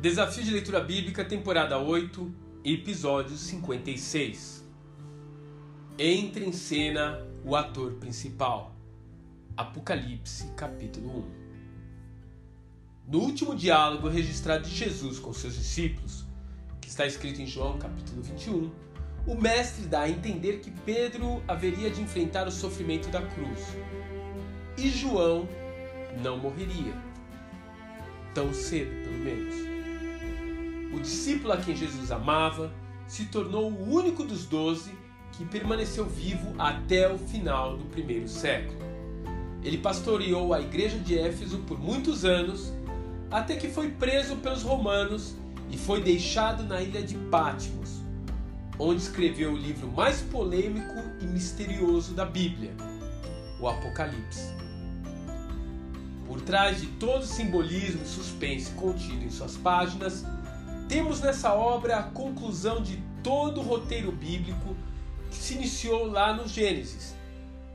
Desafio de Leitura Bíblica, temporada 8, episódio 56. Entra em cena o ator principal. Apocalipse, capítulo 1. No último diálogo registrado de Jesus com seus discípulos, que está escrito em João, capítulo 21, o mestre dá a entender que Pedro haveria de enfrentar o sofrimento da cruz. E João não morreria. Tão cedo, pelo menos o discípulo a quem Jesus amava, se tornou o único dos doze que permaneceu vivo até o final do primeiro século. Ele pastoreou a igreja de Éfeso por muitos anos, até que foi preso pelos romanos e foi deixado na ilha de Patmos, onde escreveu o livro mais polêmico e misterioso da Bíblia, o Apocalipse. Por trás de todo o simbolismo e suspense contido em suas páginas, temos nessa obra a conclusão de todo o roteiro bíblico que se iniciou lá no Gênesis: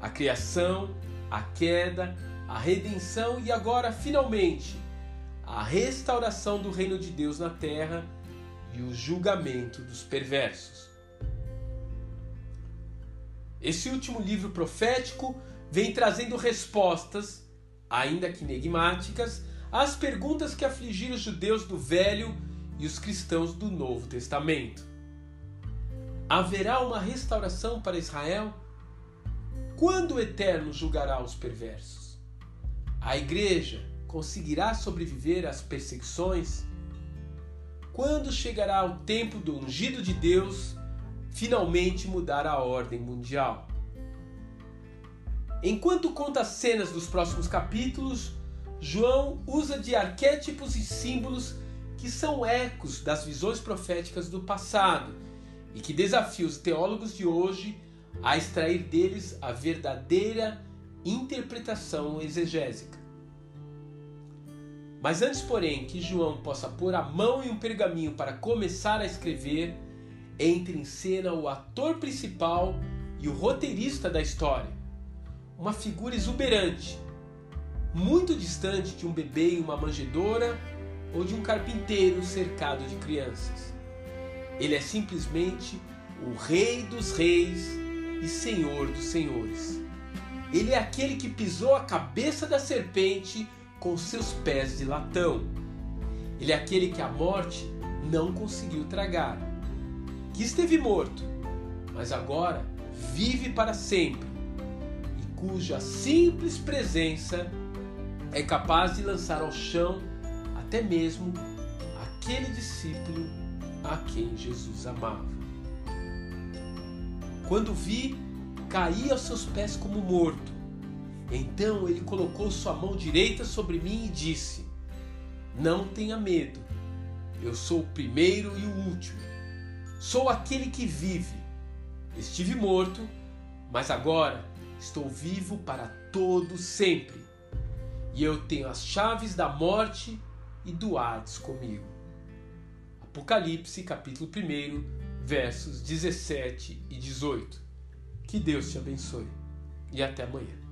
a criação, a queda, a redenção e agora, finalmente, a restauração do reino de Deus na terra e o julgamento dos perversos. Esse último livro profético vem trazendo respostas, ainda que enigmáticas, às perguntas que afligiram os judeus do Velho e os cristãos do Novo Testamento. Haverá uma restauração para Israel? Quando o Eterno julgará os perversos? A igreja conseguirá sobreviver às perseguições? Quando chegará o tempo do ungido de Deus finalmente mudar a ordem mundial? Enquanto conta as cenas dos próximos capítulos, João usa de arquétipos e símbolos que são ecos das visões proféticas do passado e que desafiam os teólogos de hoje a extrair deles a verdadeira interpretação exegésica. Mas antes, porém, que João possa pôr a mão em um pergaminho para começar a escrever, entra em cena o ator principal e o roteirista da história, uma figura exuberante, muito distante de um bebê em uma manjedoura ou de um carpinteiro cercado de crianças. Ele é simplesmente o Rei dos Reis e Senhor dos Senhores. Ele é aquele que pisou a cabeça da serpente com seus pés de latão. Ele é aquele que a morte não conseguiu tragar, que esteve morto, mas agora vive para sempre e cuja simples presença é capaz de lançar ao chão até mesmo aquele discípulo a quem Jesus amava. Quando vi, caí aos seus pés como morto. Então ele colocou sua mão direita sobre mim e disse: Não tenha medo, eu sou o primeiro e o último. Sou aquele que vive. Estive morto, mas agora estou vivo para todo sempre. E eu tenho as chaves da morte e do Hades comigo. Apocalipse, capítulo 1, versos 17 e 18. Que Deus te abençoe e até amanhã.